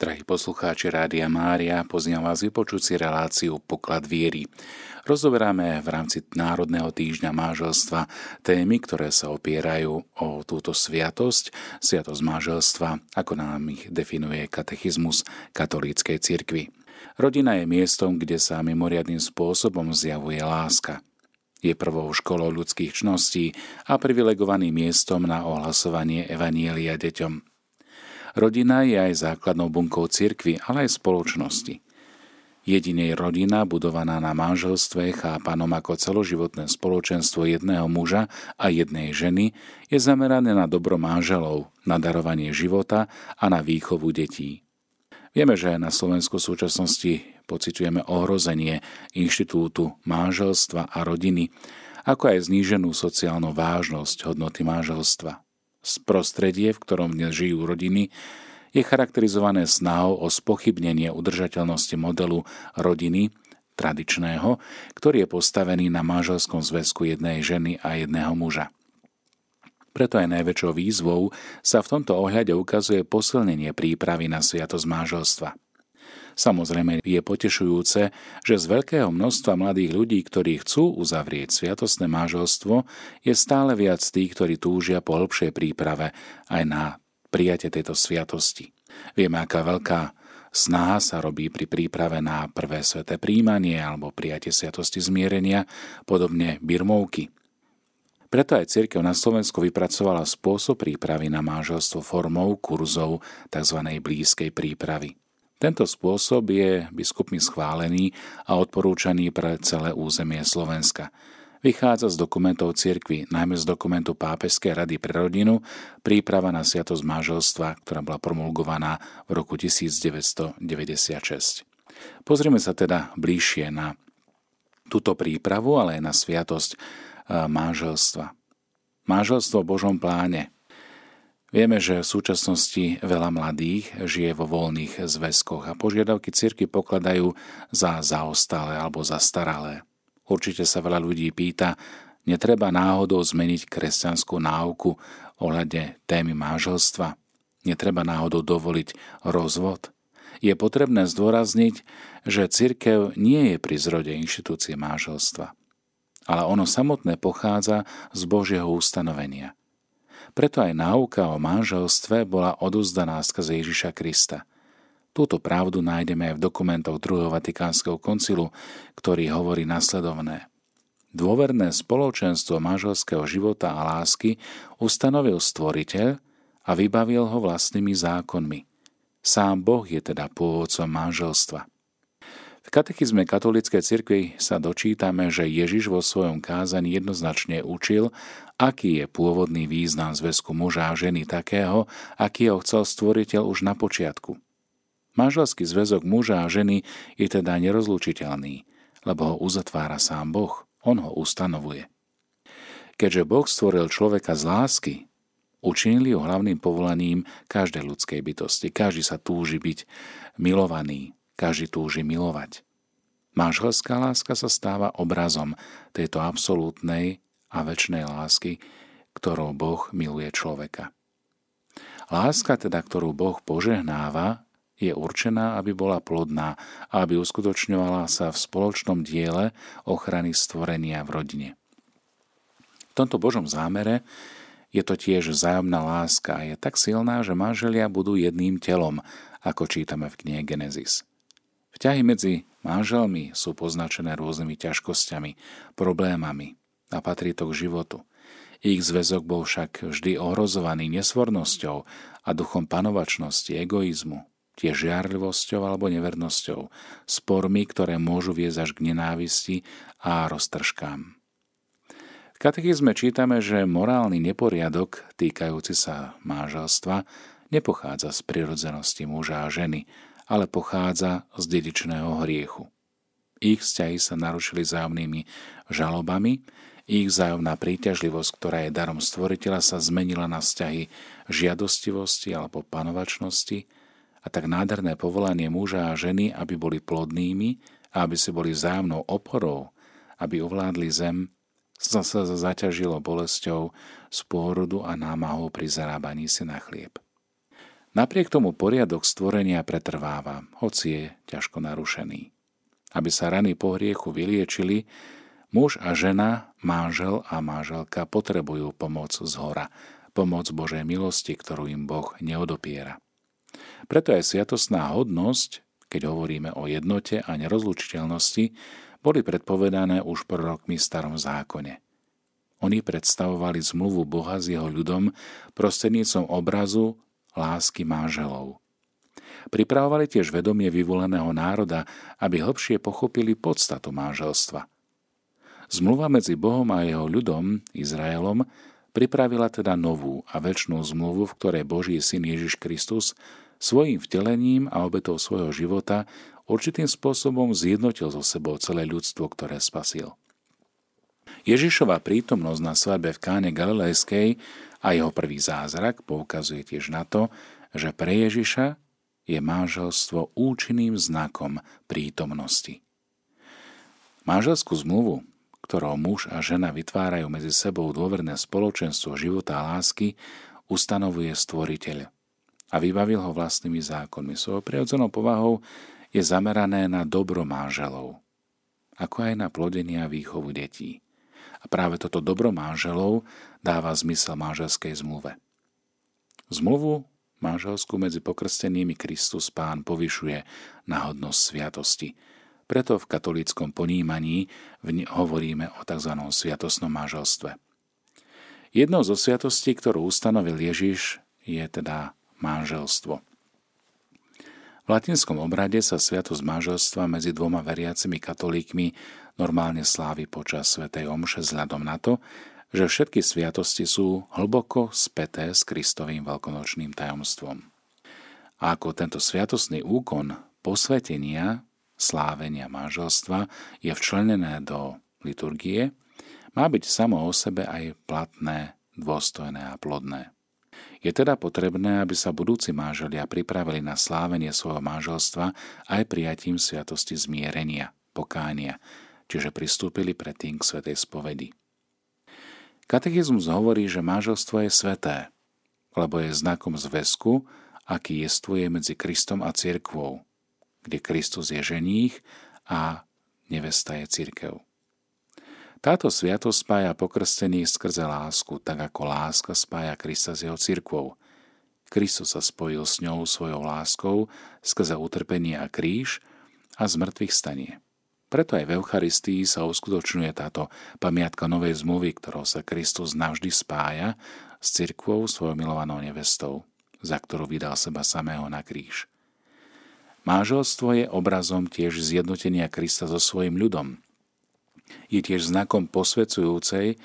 Drahí poslucháči Rádia Mária, pozývam vás vypočuť si reláciu Poklad viery. Rozoberáme v rámci Národného týždňa máželstva témy, ktoré sa opierajú o túto sviatosť, sviatosť máželstva, ako nám ich definuje katechizmus katolíckej cirkvi. Rodina je miestom, kde sa mimoriadným spôsobom zjavuje láska. Je prvou školou ľudských čností a privilegovaným miestom na ohlasovanie Evanielia deťom – Rodina je aj základnou bunkou cirkvy, ale aj spoločnosti. Jedinej rodina, budovaná na manželstve, chápanom ako celoživotné spoločenstvo jedného muža a jednej ženy, je zamerané na dobro manželov, na darovanie života a na výchovu detí. Vieme, že na Slovensku v súčasnosti pociťujeme ohrozenie inštitútu manželstva a rodiny, ako aj zníženú sociálnu vážnosť hodnoty manželstva. Prostredie, v ktorom dnes žijú rodiny, je charakterizované snahou o spochybnenie udržateľnosti modelu rodiny tradičného, ktorý je postavený na manželskom zväzku jednej ženy a jedného muža. Preto aj najväčšou výzvou sa v tomto ohľade ukazuje posilnenie prípravy na sviatosť manželstva – Samozrejme je potešujúce, že z veľkého množstva mladých ľudí, ktorí chcú uzavrieť sviatostné máželstvo, je stále viac tých, ktorí túžia po hĺbšej príprave aj na prijatie tejto sviatosti. Vieme, aká veľká snaha sa robí pri príprave na prvé sveté príjmanie alebo prijatie sviatosti zmierenia, podobne birmovky. Preto aj cirkev na Slovensku vypracovala spôsob prípravy na máželstvo formou kurzov tzv. blízkej prípravy. Tento spôsob je biskupmi schválený a odporúčaný pre celé územie Slovenska. Vychádza z dokumentov cirkvy, najmä z dokumentu Pápežskej rady pre rodinu, príprava na sviatosť máželstva, ktorá bola promulgovaná v roku 1996. Pozrieme sa teda bližšie na túto prípravu, ale aj na sviatosť eh, máželstva. Máželstvo v Božom pláne – Vieme, že v súčasnosti veľa mladých žije vo voľných zväzkoch a požiadavky cirky pokladajú za zaostalé alebo zastaralé. Určite sa veľa ľudí pýta, netreba náhodou zmeniť kresťanskú náuku ohľadne témy máželstva? Netreba náhodou dovoliť rozvod? Je potrebné zdôrazniť, že cirkev nie je pri zrode inštitúcie máželstva, ale ono samotné pochádza z Božieho ustanovenia – preto aj náuka o manželstve bola oduzdaná skrze Ježiša Krista. Túto pravdu nájdeme aj v dokumentoch druhého Vatikánskeho koncilu, ktorý hovorí nasledovné. Dôverné spoločenstvo manželského života a lásky ustanovil stvoriteľ a vybavil ho vlastnými zákonmi. Sám Boh je teda pôvodcom manželstva. V katechizme katolíckej cirkvi sa dočítame, že Ježiš vo svojom kázaní jednoznačne učil, aký je pôvodný význam zväzku muža a ženy takého, aký ho chcel stvoriteľ už na počiatku. Manželský zväzok muža a ženy je teda nerozlučiteľný, lebo ho uzatvára sám Boh, on ho ustanovuje. Keďže Boh stvoril človeka z lásky, učinili ho hlavným povolaním každej ľudskej bytosti. Každý sa túži byť milovaný, každý túži milovať. Manželská láska sa stáva obrazom tejto absolútnej a väčšnej lásky, ktorou Boh miluje človeka. Láska teda, ktorú Boh požehnáva, je určená, aby bola plodná a aby uskutočňovala sa v spoločnom diele ochrany stvorenia v rodine. V tomto Božom zámere je to tiež vzájomná láska a je tak silná, že manželia budú jedným telom, ako čítame v knihe Genesis. Vzťahy medzi manželmi sú poznačené rôznymi ťažkosťami, problémami a patrí to k životu. Ich zväzok bol však vždy ohrozovaný nesvornosťou a duchom panovačnosti, egoizmu, tiež žiarlivosťou alebo nevernosťou, spormi, ktoré môžu viesť až k nenávisti a roztržkám. V katechizme čítame, že morálny neporiadok týkajúci sa manželstva nepochádza z prirodzenosti muža a ženy, ale pochádza z dedičného hriechu. Ich vzťahy sa narušili zájomnými žalobami, ich vzájomná príťažlivosť, ktorá je darom stvoriteľa, sa zmenila na vzťahy žiadostivosti alebo panovačnosti a tak nádherné povolanie muža a ženy, aby boli plodnými a aby si boli vzájomnou oporou, aby ovládli zem, sa zaťažilo bolesťou z pôrodu a námahou pri zarábaní si na chlieb. Napriek tomu poriadok stvorenia pretrváva, hoci je ťažko narušený. Aby sa rany po hriechu vyliečili, muž a žena, mážel a máželka potrebujú pomoc z hora, pomoc Božej milosti, ktorú im Boh neodopiera. Preto aj sviatostná hodnosť, keď hovoríme o jednote a nerozlučiteľnosti, boli predpovedané už prorokmi v starom zákone. Oni predstavovali zmluvu Boha s jeho ľudom prostrednícom obrazu lásky máželov. Pripravovali tiež vedomie vyvoleného národa, aby hlbšie pochopili podstatu máželstva. Zmluva medzi Bohom a jeho ľudom, Izraelom, pripravila teda novú a väčšnú zmluvu, v ktorej Boží syn Ježiš Kristus svojim vtelením a obetou svojho života určitým spôsobom zjednotil so sebou celé ľudstvo, ktoré spasil. Ježišova prítomnosť na svadbe v Káne Galilejskej a jeho prvý zázrak poukazuje tiež na to, že pre Ježiša je manželstvo účinným znakom prítomnosti. Manželskú zmluvu, ktorou muž a žena vytvárajú medzi sebou dôverné spoločenstvo života a lásky, ustanovuje stvoriteľ a vybavil ho vlastnými zákonmi. Svojou prirodzenou povahou je zamerané na dobro manželov, ako aj na plodenie a výchovu detí. A práve toto dobro manželov dáva zmysel manželskej zmluve. Zmluvu manželskú medzi pokrstenými Kristus Pán povyšuje na hodnosť sviatosti. Preto v katolíckom ponímaní hovoríme o tzv. sviatosnom manželstve. Jednou zo sviatostí, ktorú ustanovil Ježiš, je teda manželstvo. V latinskom obrade sa sviatosť manželstva medzi dvoma veriacimi katolíkmi normálne slávy počas svätej Omše vzhľadom na to, že všetky sviatosti sú hlboko späté s Kristovým veľkonočným tajomstvom. A ako tento sviatostný úkon posvetenia, slávenia manželstva je včlenené do liturgie, má byť samo o sebe aj platné, dôstojné a plodné. Je teda potrebné, aby sa budúci manželia pripravili na slávenie svojho manželstva aj prijatím sviatosti zmierenia, pokánia, čiže pristúpili predtým k svetej spovedi. Katechizmus hovorí, že manželstvo je sveté, lebo je znakom zväzku, aký jestvuje medzi Kristom a cirkvou, kde Kristus je ženích a nevesta je cirkev. Táto sviatosť spája pokrstených skrze lásku, tak ako láska spája Krista s jeho cirkvou. Kristus sa spojil s ňou svojou láskou skrze utrpenie a kríž a zmrtvých stanie. Preto aj v Eucharistii sa uskutočňuje táto pamiatka novej zmluvy, ktorou sa Kristus navždy spája s cirkvou svojou milovanou nevestou, za ktorú vydal seba samého na kríž. Máželstvo je obrazom tiež zjednotenia Krista so svojim ľudom. Je tiež znakom posvedzujúcej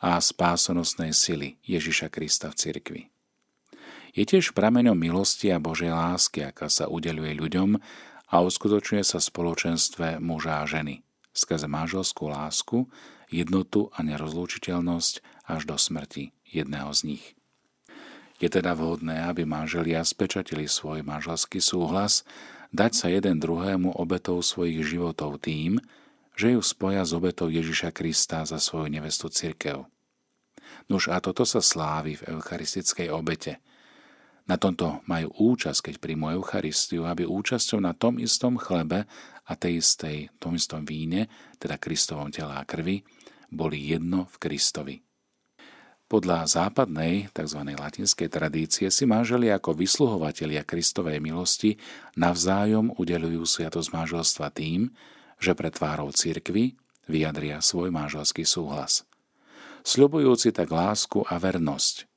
a spásonosnej sily Ježiša Krista v cirkvi. Je tiež prameňom milosti a Božej lásky, aká sa udeluje ľuďom, a uskutočňuje sa v spoločenstve muža a ženy skrze manželskú lásku, jednotu a nerozlúčiteľnosť až do smrti jedného z nich. Je teda vhodné, aby manželia spečatili svoj manželský súhlas, dať sa jeden druhému obetou svojich životov tým, že ju spoja s obetou Ježiša Krista za svoju nevestu cirkev. Nuž a toto sa slávi v eucharistickej obete – na tomto majú účasť, keď príjmu Eucharistiu, aby účasťou na tom istom chlebe a tej istej, tom istom víne, teda Kristovom tela a krvi, boli jedno v Kristovi. Podľa západnej, tzv. latinskej tradície si manželi ako vysluhovatelia Kristovej milosti navzájom udelujú sviatosť manželstva tým, že pred tvárou cirkvy vyjadria svoj manželský súhlas. Sľubujúci tak lásku a vernosť,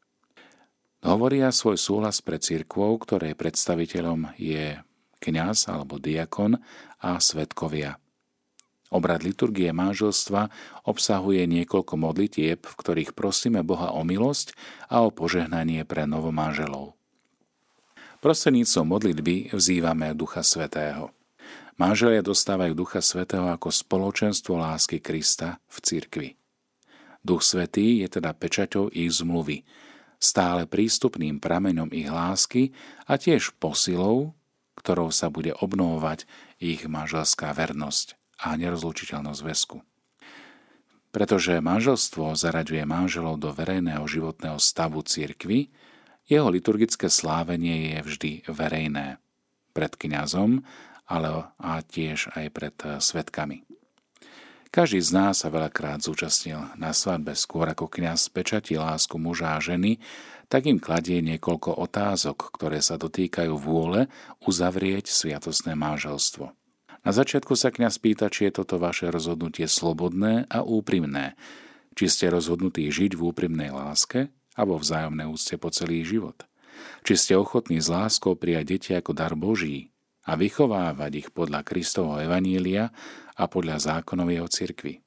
Hovoria svoj súhlas pre církvou, ktorej predstaviteľom je kňaz alebo diakon a svetkovia. Obrad liturgie manželstva obsahuje niekoľko modlitieb, v ktorých prosíme Boha o milosť a o požehnanie pre novomáželov. Prostredníctvom modlitby vzývame Ducha Svetého. Manželia dostávajú Ducha Svetého ako spoločenstvo lásky Krista v cirkvi. Duch Svetý je teda pečaťou ich zmluvy, stále prístupným prameňom ich lásky a tiež posilou, ktorou sa bude obnovovať ich manželská vernosť a nerozlučiteľnosť väzku. Pretože manželstvo zaraďuje manželov do verejného životného stavu cirkvy, Jeho liturgické slávenie je vždy verejné. Pred kňazom, ale a tiež aj pred svetkami. Každý z nás sa veľakrát zúčastnil na svadbe skôr ako kňaz pečatí lásku muža a ženy, tak im kladie niekoľko otázok, ktoré sa dotýkajú vôle uzavrieť sviatosné manželstvo. Na začiatku sa kňaz pýta, či je toto vaše rozhodnutie slobodné a úprimné, či ste rozhodnutí žiť v úprimnej láske a vo vzájomnej úcte po celý život. Či ste ochotní s láskou prijať deti ako dar Boží a vychovávať ich podľa Kristovho Evanília a podľa zákonov jeho cirkvi.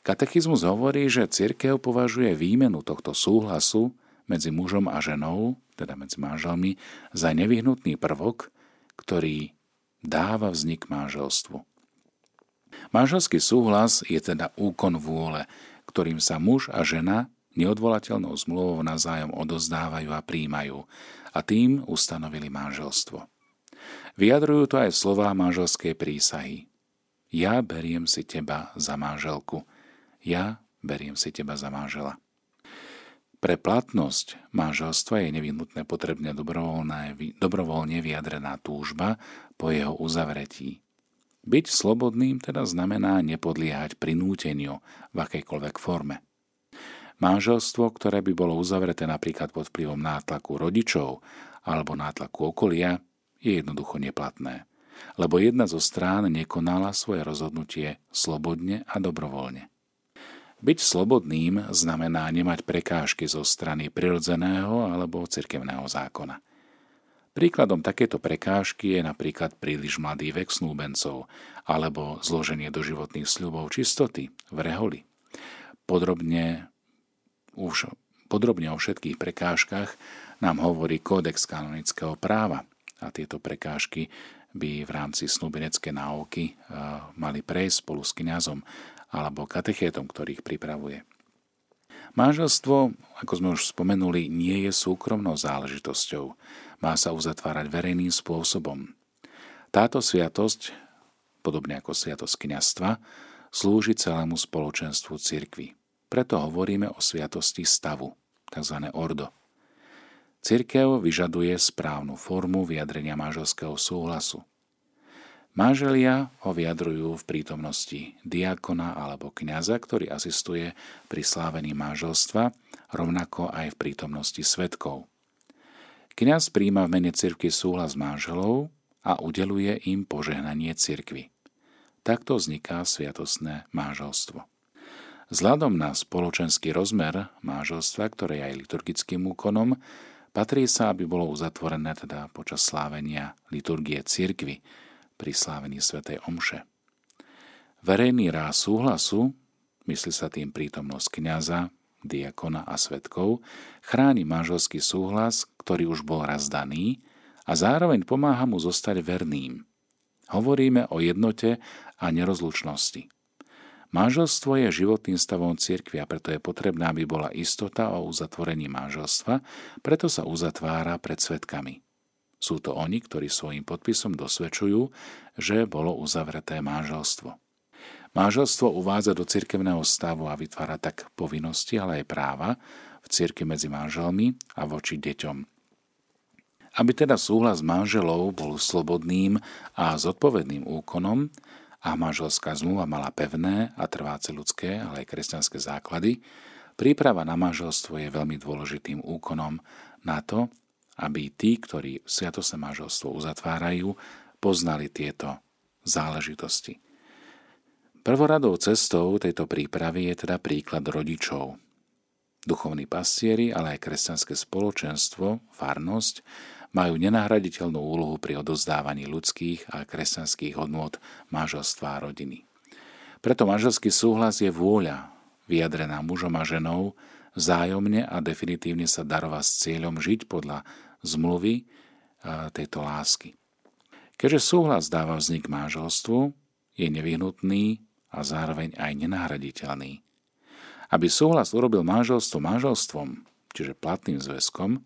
Katechizmus hovorí, že cirkev považuje výmenu tohto súhlasu medzi mužom a ženou, teda medzi manželmi, za nevyhnutný prvok, ktorý dáva vznik manželstvu. Manželský súhlas je teda úkon vôle, ktorým sa muž a žena neodvolateľnou zmluvou navzájom odozdávajú a príjmajú a tým ustanovili manželstvo. Vyjadrujú to aj slová manželskej prísahy. Ja beriem si teba za manželku. Ja beriem si teba za manžela. Pre platnosť manželstva je nevyhnutné potrebne dobrovoľne vyjadrená túžba po jeho uzavretí. Byť slobodným teda znamená nepodliehať prinúteniu v akejkoľvek forme. Manželstvo, ktoré by bolo uzavreté napríklad pod vplyvom nátlaku rodičov alebo nátlaku okolia, je jednoducho neplatné, lebo jedna zo strán nekonala svoje rozhodnutie slobodne a dobrovoľne. Byť slobodným znamená nemať prekážky zo strany prirodzeného alebo cirkevného zákona. Príkladom takéto prekážky je napríklad príliš mladý vek snúbencov alebo zloženie do životných sľubov čistoty v reholi. Podrobne, už, podrobne o všetkých prekážkach nám hovorí kódex kanonického práva a tieto prekážky by v rámci snúbeneckej náuky eh, mali prejsť spolu s kňazom alebo katechétom, ktorých pripravuje. Manželstvo, ako sme už spomenuli, nie je súkromnou záležitosťou. Má sa uzatvárať verejným spôsobom. Táto sviatosť, podobne ako sviatosť kniastva, slúži celému spoločenstvu cirkvy. Preto hovoríme o sviatosti stavu, tzv. ordo. Cirkev vyžaduje správnu formu vyjadrenia manželského súhlasu. Manželia ho vyjadrujú v prítomnosti diakona alebo kňaza, ktorý asistuje pri slávení manželstva, rovnako aj v prítomnosti svetkov. Kňaz príjma v mene cirkvi súhlas manželov a udeluje im požehnanie cirkvi. Takto vzniká sviatosné manželstvo. Vzhľadom na spoločenský rozmer manželstva, ktoré je aj liturgickým úkonom, patrí sa, aby bolo uzatvorené teda počas slávenia liturgie cirkvy, pri slávení svätej Omše. Verejný ráz súhlasu, myslí sa tým prítomnosť kniaza, diakona a svetkov, chráni manželský súhlas, ktorý už bol raz daný a zároveň pomáha mu zostať verným. Hovoríme o jednote a nerozlučnosti. Manželstvo je životným stavom cirkvi a preto je potrebná, aby bola istota o uzatvorení manželstva, preto sa uzatvára pred svetkami. Sú to oni, ktorí svojim podpisom dosvedčujú, že bolo uzavreté manželstvo. Manželstvo uvádza do cirkevného stavu a vytvára tak povinnosti, ale aj práva v cirkvi medzi manželmi a voči deťom. Aby teda súhlas manželov bol slobodným a zodpovedným úkonom a manželská zmluva mala pevné a trváce ľudské, ale aj kresťanské základy, príprava na manželstvo je veľmi dôležitým úkonom na to, aby tí, ktorí sviatosné manželstvo uzatvárajú, poznali tieto záležitosti. Prvoradou cestou tejto prípravy je teda príklad rodičov. Duchovní pastieri, ale aj kresťanské spoločenstvo, farnosť, majú nenahraditeľnú úlohu pri odozdávaní ľudských a kresťanských hodnôt manželstva a rodiny. Preto manželský súhlas je vôľa, vyjadrená mužom a ženou, vzájomne a definitívne sa darovať s cieľom žiť podľa zmluvy tejto lásky. Keďže súhlas dáva vznik manželstvu, je nevyhnutný a zároveň aj nenahraditeľný. Aby súhlas urobil manželstvo manželstvom, čiže platným zväzkom,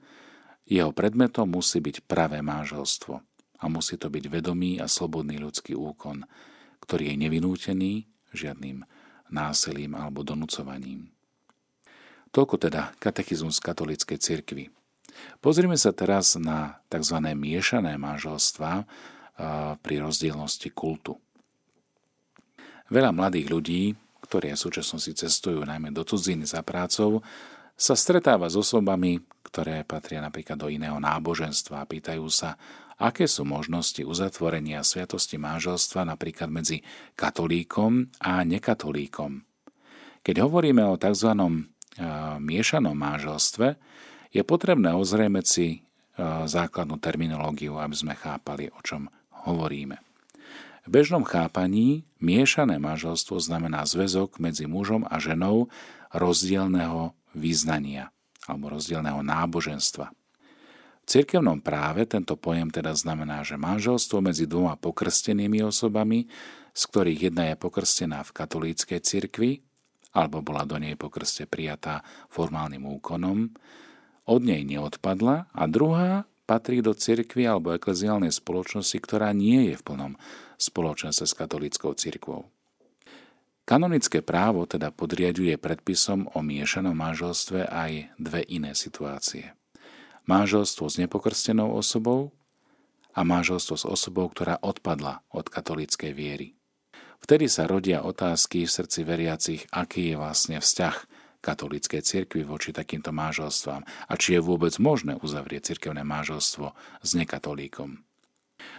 jeho predmetom musí byť pravé manželstvo a musí to byť vedomý a slobodný ľudský úkon, ktorý je nevinútený žiadnym násilím alebo donúcovaním. Toľko teda katechizmus katolíckej cirkvi. Pozrime sa teraz na tzv. miešané manželstva pri rozdielnosti kultu. Veľa mladých ľudí, ktorí v súčasnosti cestujú najmä do cudziny za prácou, sa stretáva s osobami, ktoré patria napríklad do iného náboženstva a pýtajú sa, aké sú možnosti uzatvorenia sviatosti manželstva napríklad medzi katolíkom a nekatolíkom. Keď hovoríme o tzv. miešanom manželstve, je potrebné ozrejmeť si základnú terminológiu, aby sme chápali, o čom hovoríme. V bežnom chápaní miešané manželstvo znamená zväzok medzi mužom a ženou rozdielného význania alebo rozdielného náboženstva. V cirkevnom práve tento pojem teda znamená, že manželstvo medzi dvoma pokrstenými osobami, z ktorých jedna je pokrstená v katolíckej cirkvi, alebo bola do nej pokrste prijatá formálnym úkonom, od nej neodpadla a druhá patrí do cirkvi alebo ekleziálnej spoločnosti, ktorá nie je v plnom spoločenstve s katolíckou cirkvou. Kanonické právo teda podriaduje predpisom o miešanom manželstve aj dve iné situácie. Manželstvo s nepokrstenou osobou a manželstvo s osobou, ktorá odpadla od katolíckej viery. Vtedy sa rodia otázky v srdci veriacich, aký je vlastne vzťah katolíckej cirkvi voči takýmto manželstvám a či je vôbec možné uzavrieť cirkevné manželstvo s nekatolíkom.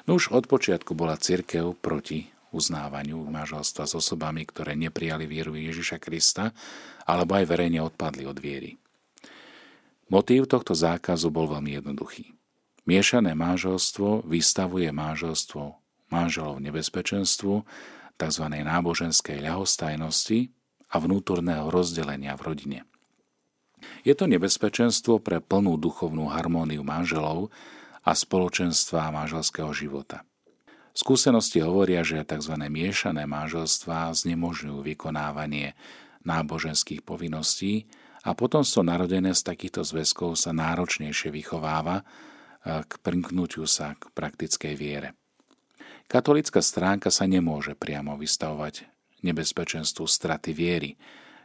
No už od počiatku bola cirkev proti uznávaniu manželstva s osobami, ktoré neprijali vieru Ježiša Krista alebo aj verejne odpadli od viery. Motív tohto zákazu bol veľmi jednoduchý. Miešané manželstvo vystavuje manželstvo manželov nebezpečenstvu, tzv. náboženskej ľahostajnosti a vnútorného rozdelenia v rodine. Je to nebezpečenstvo pre plnú duchovnú harmóniu manželov a spoločenstva manželského života. Skúsenosti hovoria, že tzv. miešané manželstvá znemožňujú vykonávanie náboženských povinností a potomstvo narodené z takýchto zväzkov sa náročnejšie vychováva e, k primknutiu sa k praktickej viere. Katolická stránka sa nemôže priamo vystavovať nebezpečenstvu straty viery,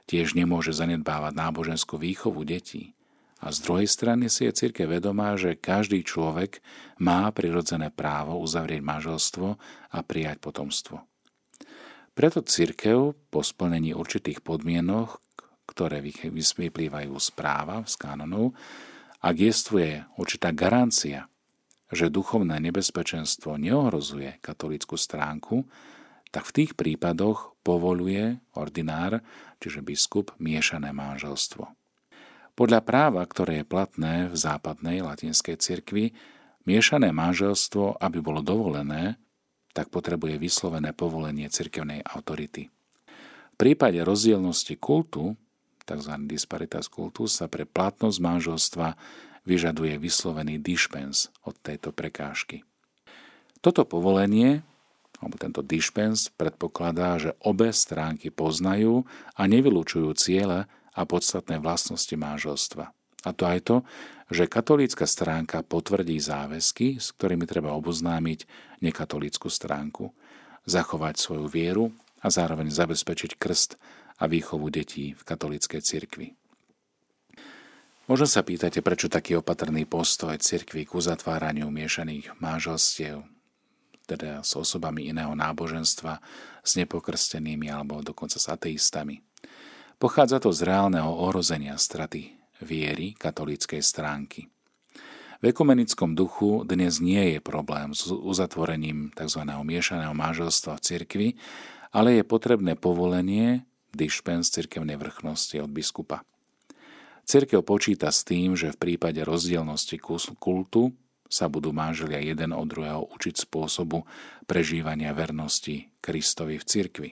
tiež nemôže zanedbávať náboženskú výchovu detí. A z druhej strany si je církev vedomá, že každý človek má prirodzené právo uzavrieť manželstvo a prijať potomstvo. Preto církev po splnení určitých podmienok, ktoré vyplývajú z práva, z kánonov, ak jestvuje určitá garancia, že duchovné nebezpečenstvo neohrozuje katolickú stránku, tak v tých prípadoch povoluje ordinár, čiže biskup, miešané manželstvo. Podľa práva, ktoré je platné v západnej latinskej cirkvi, miešané manželstvo, aby bolo dovolené, tak potrebuje vyslovené povolenie cirkevnej autority. V prípade rozdielnosti kultu, tzv. disparitas kultus, sa pre platnosť manželstva vyžaduje vyslovený dispens od tejto prekážky. Toto povolenie, alebo tento dispens predpokladá, že obe stránky poznajú a nevylučujú ciele, a podstatné vlastnosti manželstva. A to aj to, že katolícka stránka potvrdí záväzky, s ktorými treba oboznámiť nekatolícku stránku, zachovať svoju vieru a zároveň zabezpečiť krst a výchovu detí v katolíckej cirkvi. Možno sa pýtate, prečo taký opatrný postoj cirkvi k uzatváraniu miešaných manželstiev, teda s osobami iného náboženstva, s nepokrstenými alebo dokonca s ateistami. Pochádza to z reálneho ohrozenia straty viery katolíckej stránky. V ekumenickom duchu dnes nie je problém s uzatvorením tzv. miešaného manželstva v cirkvi, ale je potrebné povolenie dispens cirkevnej vrchnosti od biskupa. Cirkev počíta s tým, že v prípade rozdielnosti kultu sa budú manželia jeden od druhého učiť spôsobu prežívania vernosti Kristovi v cirkvi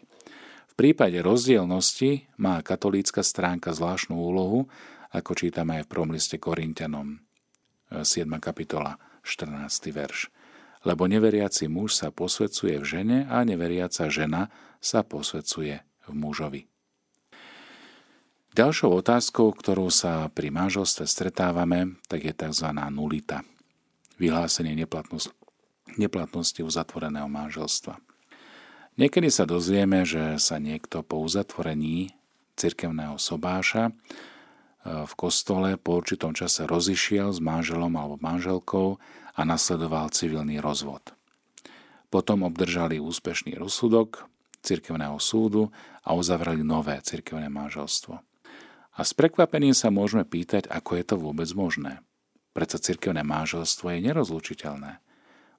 prípade rozdielnosti má katolícka stránka zvláštnu úlohu, ako čítame aj v prvom liste Korintianom, 7. kapitola, 14. verš. Lebo neveriaci muž sa posvedcuje v žene a neveriaca žena sa posvedcuje v mužovi. Ďalšou otázkou, ktorú sa pri manželstve stretávame, tak je tzv. nulita. Vyhlásenie neplatnosti, neplatnosti uzatvoreného manželstva. Niekedy sa dozvieme, že sa niekto po uzatvorení cirkevného sobáša v kostole po určitom čase rozišiel s manželom alebo manželkou a nasledoval civilný rozvod. Potom obdržali úspešný rozsudok cirkevného súdu a uzavreli nové cirkevné manželstvo. A s prekvapením sa môžeme pýtať, ako je to vôbec možné. Prečo cirkevné manželstvo je nerozlučiteľné.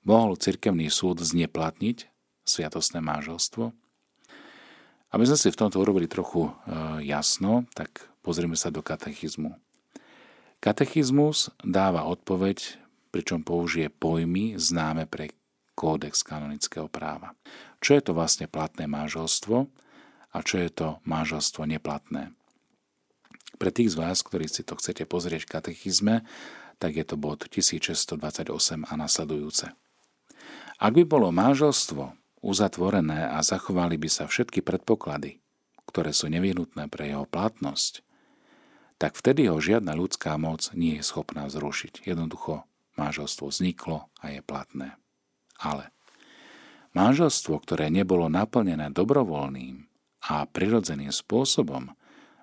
Mohol cirkevný súd zneplatniť sviatostné manželstvo? Aby sme si v tomto urobili trochu e, jasno, tak pozrieme sa do katechizmu. Katechizmus dáva odpoveď, pričom použije pojmy známe pre kódex kanonického práva. Čo je to vlastne platné manželstvo a čo je to manželstvo neplatné? Pre tých z vás, ktorí si to chcete pozrieť v katechizme, tak je to bod 1628 a nasledujúce. Ak by bolo manželstvo uzatvorené a zachovali by sa všetky predpoklady, ktoré sú nevyhnutné pre jeho platnosť, tak vtedy ho žiadna ľudská moc nie je schopná zrušiť. Jednoducho manželstvo vzniklo a je platné. Ale manželstvo, ktoré nebolo naplnené dobrovoľným a prirodzeným spôsobom,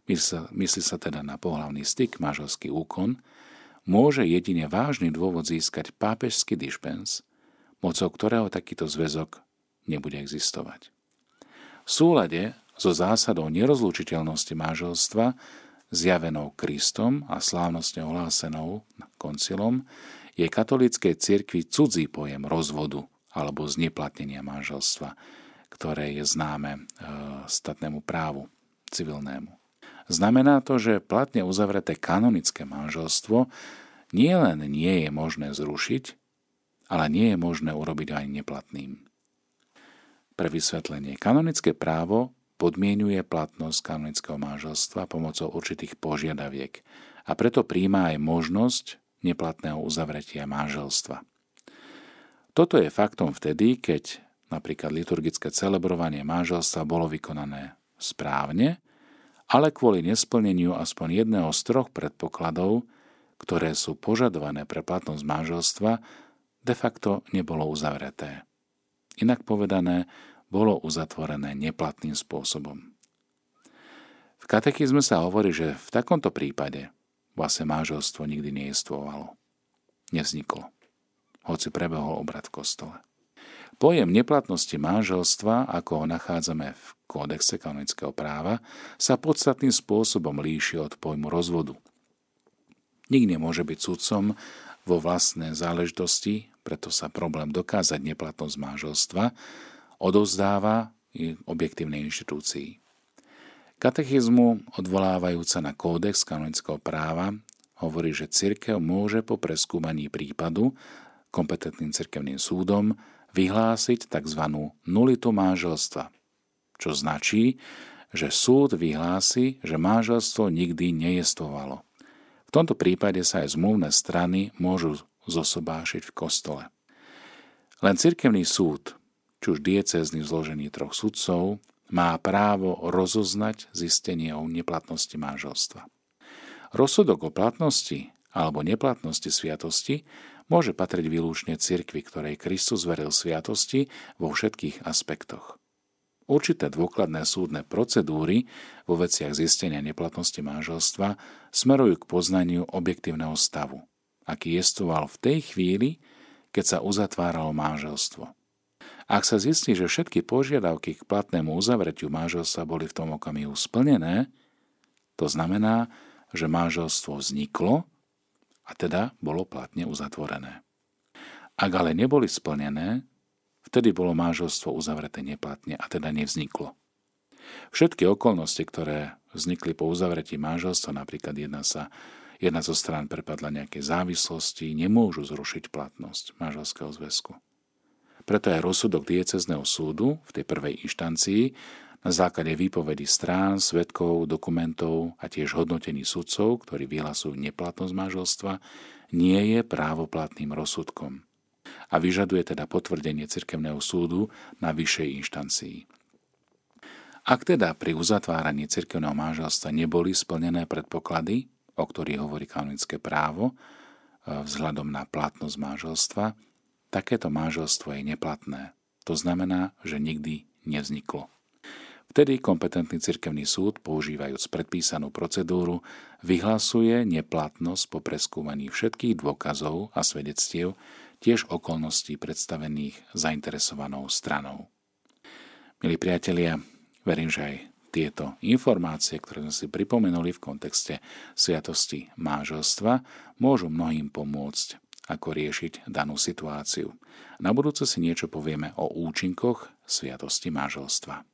myslí sa teda na pohlavný styk, manželský úkon, môže jedine vážny dôvod získať pápežský dispens, mocou ktorého takýto zväzok nebude existovať. V súlade so zásadou nerozlučiteľnosti manželstva, zjavenou Kristom a slávnostne ohlásenou koncilom, je katolíckej cirkvi cudzí pojem rozvodu alebo zneplatnenia manželstva, ktoré je známe e, statnému právu civilnému. Znamená to, že platne uzavreté kanonické manželstvo nielen nie je možné zrušiť, ale nie je možné urobiť ani neplatným. Pre vysvetlenie. Kanonické právo podmienuje platnosť kanonického manželstva pomocou určitých požiadaviek a preto príjma aj možnosť neplatného uzavretia manželstva. Toto je faktom vtedy, keď napríklad liturgické celebrovanie manželstva bolo vykonané správne, ale kvôli nesplneniu aspoň jedného z troch predpokladov, ktoré sú požadované pre platnosť manželstva, de facto nebolo uzavreté. Inak povedané, bolo uzatvorené neplatným spôsobom. V katechizme sa hovorí, že v takomto prípade vlastne manželstvo nikdy nejestvovalo. Nevzniklo, hoci prebehol obrad v kostole. Pojem neplatnosti manželstva, ako ho nachádzame v kódexe kanonického práva, sa podstatným spôsobom líši od pojmu rozvodu. Nik nemôže byť sudcom vo vlastnej záležitosti, preto sa problém dokázať neplatnosť manželstva odozdáva objektívnej inštitúcii. Katechizmu, odvolávajúca na kódex kanonického práva, hovorí, že cirkev môže po preskúmaní prípadu kompetentným cirkevným súdom vyhlásiť tzv. nulitu manželstva, čo značí, že súd vyhlási, že manželstvo nikdy nejestovalo. V tomto prípade sa aj zmluvné strany môžu zosobášiť v kostole. Len cirkevný súd, či už diecézny zložený troch sudcov, má právo rozoznať zistenie o neplatnosti manželstva. Rozsudok o platnosti alebo neplatnosti sviatosti môže patriť výlučne cirkvi, ktorej Kristus veril sviatosti vo všetkých aspektoch. Určité dôkladné súdne procedúry vo veciach zistenia neplatnosti manželstva smerujú k poznaniu objektívneho stavu aký jestoval v tej chvíli, keď sa uzatváralo manželstvo. Ak sa zistí, že všetky požiadavky k platnému uzavretiu manželstva boli v tom okamihu splnené, to znamená, že manželstvo vzniklo a teda bolo platne uzatvorené. Ak ale neboli splnené, vtedy bolo manželstvo uzavreté neplatne a teda nevzniklo. Všetky okolnosti, ktoré vznikli po uzavretí manželstva, napríklad jedna sa jedna zo strán prepadla nejaké závislosti, nemôžu zrušiť platnosť manželského zväzku. Preto aj rozsudok diecezneho súdu v tej prvej inštancii na základe výpovedy strán, svetkov, dokumentov a tiež hodnotení sudcov, ktorí vyhlasujú neplatnosť manželstva, nie je právoplatným rozsudkom a vyžaduje teda potvrdenie cirkevného súdu na vyššej inštancii. Ak teda pri uzatváraní cirkevného manželstva neboli splnené predpoklady, o ktorých hovorí kanonické právo, e, vzhľadom na platnosť manželstva, takéto manželstvo je neplatné. To znamená, že nikdy nevzniklo. Vtedy kompetentný cirkevný súd, používajúc predpísanú procedúru, vyhlasuje neplatnosť po preskúmaní všetkých dôkazov a svedectiev, tiež okolností predstavených zainteresovanou stranou. Milí priatelia, verím, že aj tieto informácie, ktoré sme si pripomenuli v kontexte sviatosti máželstva, môžu mnohým pomôcť, ako riešiť danú situáciu. Na budúce si niečo povieme o účinkoch sviatosti máželstva.